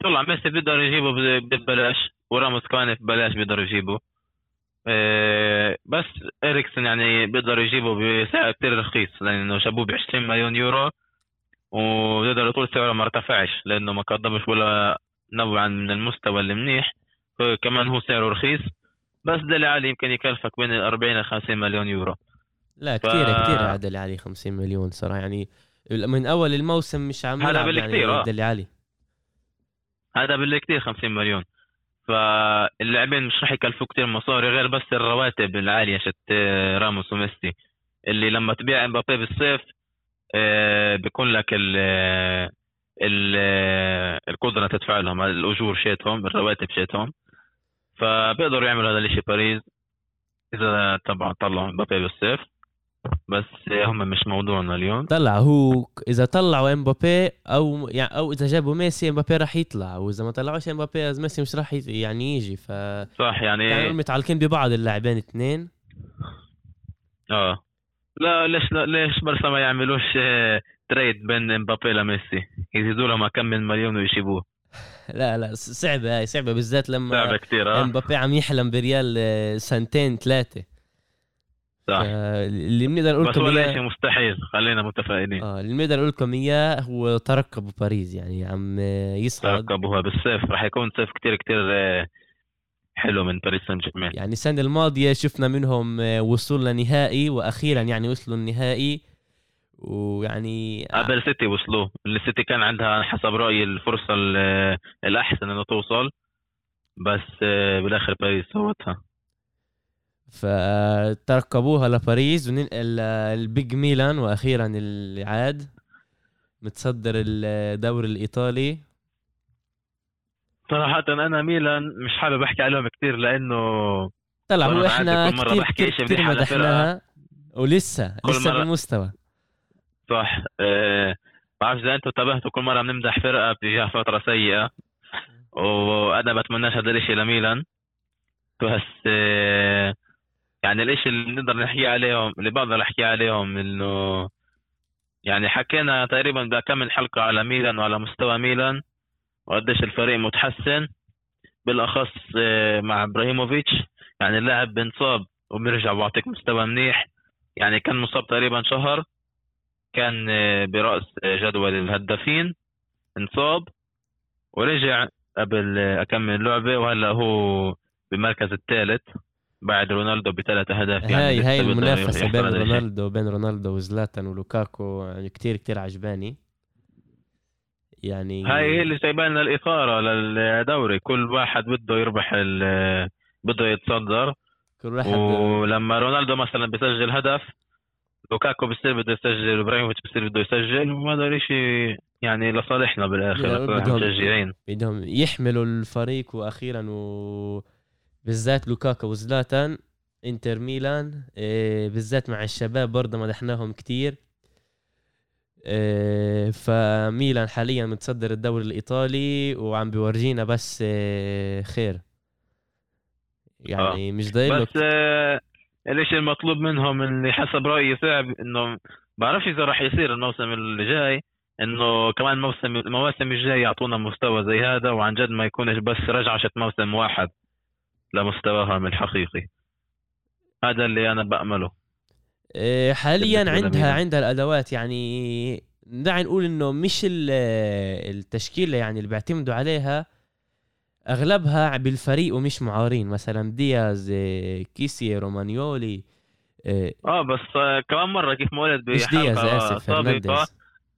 [SPEAKER 2] طلع ميسي بيقدر يجيبه ببلاش وراموس كمان ببلاش بيقدر يجيبه. إيه بس إريكسون يعني بيقدر يجيبه بسعر كثير رخيص لأنه شابوه ب 20 مليون يورو. وبيقدر يقول سعره ما ارتفعش لأنه ما قدمش ولا نوعا من المستوى المنيح كمان هو سعره رخيص بس دلي عالي يمكن يكلفك بين ال 40 ل 50 مليون يورو.
[SPEAKER 1] لا كثير ف... كثير عدل علي 50 مليون صراحة. يعني من أول الموسم مش عم
[SPEAKER 2] هذا بالكثير
[SPEAKER 1] يعني دلي علي
[SPEAKER 2] هذا بالكثير 50 مليون. فاللاعبين مش راح يكلفوا كثير مصاري غير بس الرواتب العالية شت راموس وميسي اللي لما تبيع إمبابي بالصيف آه، بيكون لك ال ال القدرة تدفع لهم الأجور شيتهم الرواتب شيتهم. فبيقدروا يعملوا هذا الشيء باريس إذا طبعا طلعوا امبابي بالصيف بس هم مش موضوعنا اليوم.
[SPEAKER 1] طلع هو إذا طلعوا إمبابي أو يعني أو إذا جابوا ميسي إمبابي راح يطلع وإذا ما طلعوش إمبابي ميسي مش راح يعني يجي. ف
[SPEAKER 2] صح يعني يعني
[SPEAKER 1] متعلقين ببعض اللاعبين اثنين.
[SPEAKER 2] آه. لا ليش لا ليش برشا ما يعملوش تريد آه، بين امبابي لميسي؟ يزيدوا لهم كم من مليون ويجيبوه
[SPEAKER 1] لا لا صعبة هاي صعبة بالذات لما
[SPEAKER 2] صعبة كثير آه.
[SPEAKER 1] امبابي عم يحلم بريال آه، سنتين ثلاثة.
[SPEAKER 2] صح.
[SPEAKER 1] اللي بنقدر نقول لكم
[SPEAKER 2] اياه شيء مستحيل خلينا متفائلين.
[SPEAKER 1] آه اللي بنقدر نقول لكم اياه هو ترقبوا باريس يعني عم يصعد.
[SPEAKER 2] ترقبوها بالصيف راح يكون صيف كتير كتير آه، حلو من باريس سان جيرمان
[SPEAKER 1] يعني السنة الماضية شفنا منهم آه، وصول لنهائي وأخيرا يعني وصلوا النهائي. ويعني
[SPEAKER 2] قبل سيتي وصلوا السيتي كان عندها حسب رأيي الفرصة الأحسن إنه توصل. بس آه، بالآخر باريس سوتها
[SPEAKER 1] فترقبوها لباريس وننقل البيج ميلان وأخيرا اللي عاد متصدر الدوري الإيطالي.
[SPEAKER 2] صراحة أنا ميلان مش حابب أحكي عليهم كثير لأنه
[SPEAKER 1] طلع هو إحنا كل مرة بحكي كتير مدحناها. ولسه لسه مرة... بالمستوى.
[SPEAKER 2] صح. أه... بعرف إذا أنتم انتبهتوا كل مرة بنمدح فرقة بتجيها فترة سيئة. وأنا بتمناش هذا الشيء لميلان. بس أه... يعني الإشي اللي بنقدر نحكي عليهم اللي بقدر أحكي عليهم إنه يعني حكينا تقريبا بكم حلقه على ميلان وعلى مستوى ميلان. وقديش الفريق متحسن بالأخص آه، مع إبراهيموفيتش. يعني اللاعب بنصاب وبيرجع بيعطيك مستوى منيح. يعني كان مصاب تقريبا شهر. كان آه، برأس جدول الهدافين. انصاب. ورجع قبل اكمل لعبة. وهلأ هو بالمركز الثالث بعد رونالدو بثلاث أهداف.
[SPEAKER 1] يعني هاي هاي المنافسة بين رونالدو بين رونالدو وزلاتان ولوكاكو. يعني كثير كثير عجباني. يعني
[SPEAKER 2] هاي هي اللي جايبه لنا الإثارة للدوري. كل واحد بده يربح بده يتصدر. كل واحد ولما رونالدو مثلا بيسجل هدف لوكاكو بصير بده يسجل إبراهيموفيتش بصير بده يسجل وهذا الشيء يعني لصالحنا بالآخر
[SPEAKER 1] بدهم بدهم يحملوا الفريق وأخيرا و بالذات لوكاكا وزلاتان إنتر ميلان إيه بالذات مع الشباب برضه مدحناهم كتير. فميلان حاليا متصدر الدوري الإيطالي وعم بيورجينا بس آه، خير. يعني مش ضايل
[SPEAKER 2] بس آه الإشي المطلوب منهم اللي حسب رأيي صعب إنه بعرفش إذا راح يصير الموسم اللي جاي إنه كمان موسم المواسم الجاي يعطونا مستوى زي هذا وعن جد ما يكونش بس رجعشة موسم واحد لمستواهم الحقيقي. هذا اللي أنا بأمله.
[SPEAKER 1] آه، حاليا
[SPEAKER 2] بالنسبة
[SPEAKER 1] عندها. عندها الأدوات يعني دعي نقول إنه مش ال- التشكيلة يعني اللي بيعتمدوا عليها أغلبها بالفريق ومش معارين. مثلا دياز آه، كيسي رومانيولي آه،
[SPEAKER 2] آه بس آه كمان مرة كيف
[SPEAKER 1] دياز بحلقة
[SPEAKER 2] آسف
[SPEAKER 1] سابقة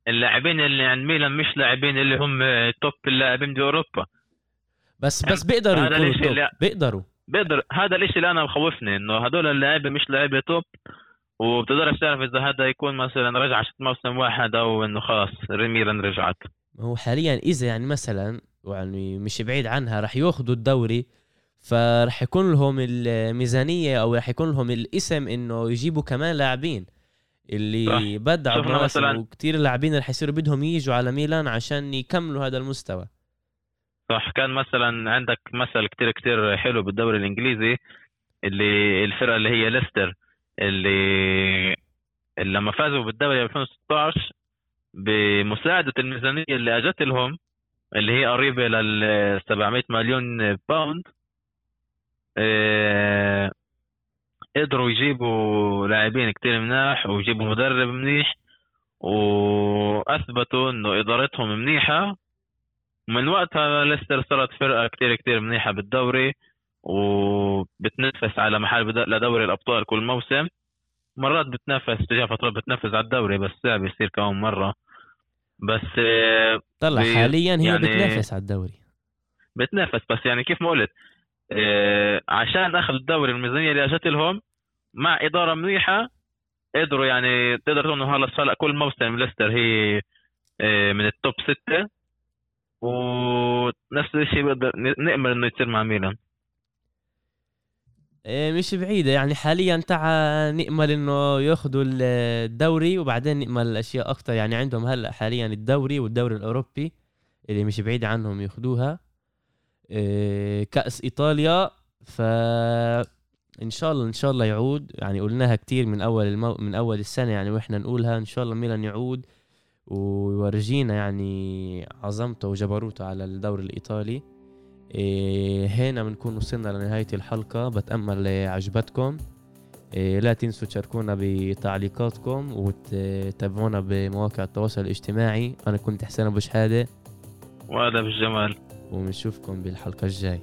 [SPEAKER 2] اللاعبين اللي عند ميلان مش لاعبين اللي هم توب اللاعبين باوروبا
[SPEAKER 1] بس بس بيقدروا يكونوا توب. بيقدروا.
[SPEAKER 2] بقدر هذا الإشي اللي أنا مخوفني إنه هدول اللاعبين مش لاعبين توب. وبتقدرش تعرف إذا هذا يكون مثلا رجع شت موسم واحد أو إنه خلاص ميلان رجعت.
[SPEAKER 1] هو حاليا إذا يعني مثلا يعني مش بعيد عنها رح يأخذوا الدوري فرح يكون لهم الميزانية أو رح يكون لهم الاسم إنه يجيبوا كمان لاعبين. اللي. بدعوا
[SPEAKER 2] مثلاً-
[SPEAKER 1] وكثير لاعبين رح يصيروا بدهم يجوا على ميلان عشان يكملوا هذا المستوى.
[SPEAKER 2] صح. كان مثلا عندك مثل كتير كتير حلو بالدوري الإنجليزي اللي الفرقة اللي هي ليستر. اللي, لما فازوا بالدوري 2016 بمساعدة الميزانية اللي اجت لهم اللي هي قريبة لل 700 مليون باوند آه، قدروا يجيبوا لاعبين كتير مناح ويجيبوا مدرب منيح وأثبتوا إنه إدارتهم منيحة. من وقتها ليستر صارت فرقة كتير كتير منيحة بالدوري. وبتنافس على محل لدوري الأبطال كل موسم. مرات بتنافس تجي فترات بتنافس على الدوري بس صعب يصير كمان مرة. بس آه،
[SPEAKER 1] طلع
[SPEAKER 2] بي-
[SPEAKER 1] حاليا هي
[SPEAKER 2] يعني-
[SPEAKER 1] بتنافس على الدوري.
[SPEAKER 2] بتنافس بس يعني كيف ما قلت آه، عشان أخذ الدوري الميزانية اللي أجت لهم مع إدارة منيحة قدروا يعني تقدر تقول إنه هلا هلا كل موسم ليستر هي آه، من التوب ستة. ونفس الشيء بقدر نأمل إنه يصير مع ميلان.
[SPEAKER 1] مش بعيدة. يعني حاليا تعا نأمل إنه ياخذوا الدوري وبعدين نأمل أشياء أكثر يعني عندهم هلأ حاليا الدوري والدوري الأوروبي اللي مش بعيد عنهم ياخذوها إيه، كأس إيطاليا. ف إن شاء الله إن شاء الله يعود. يعني قلناها كتير من أول المو... من أول السنة يعني وإحنا نقولها إن شاء الله ميلان يعود ويورجينا يعني عظمته وجبروته على الدوري الإيطالي. إيه هنا بنكون وصلنا لنهاية الحلقة. بتأمل عجبتكم إيه لا تنسوا تشاركونا بتعليقاتكم وتتابعونا بمواقع التواصل الاجتماعي. أنا كنت حسين أبو شحادة.
[SPEAKER 2] وهذا بالجمال
[SPEAKER 1] وبنشوفكم بالحلقة الجاي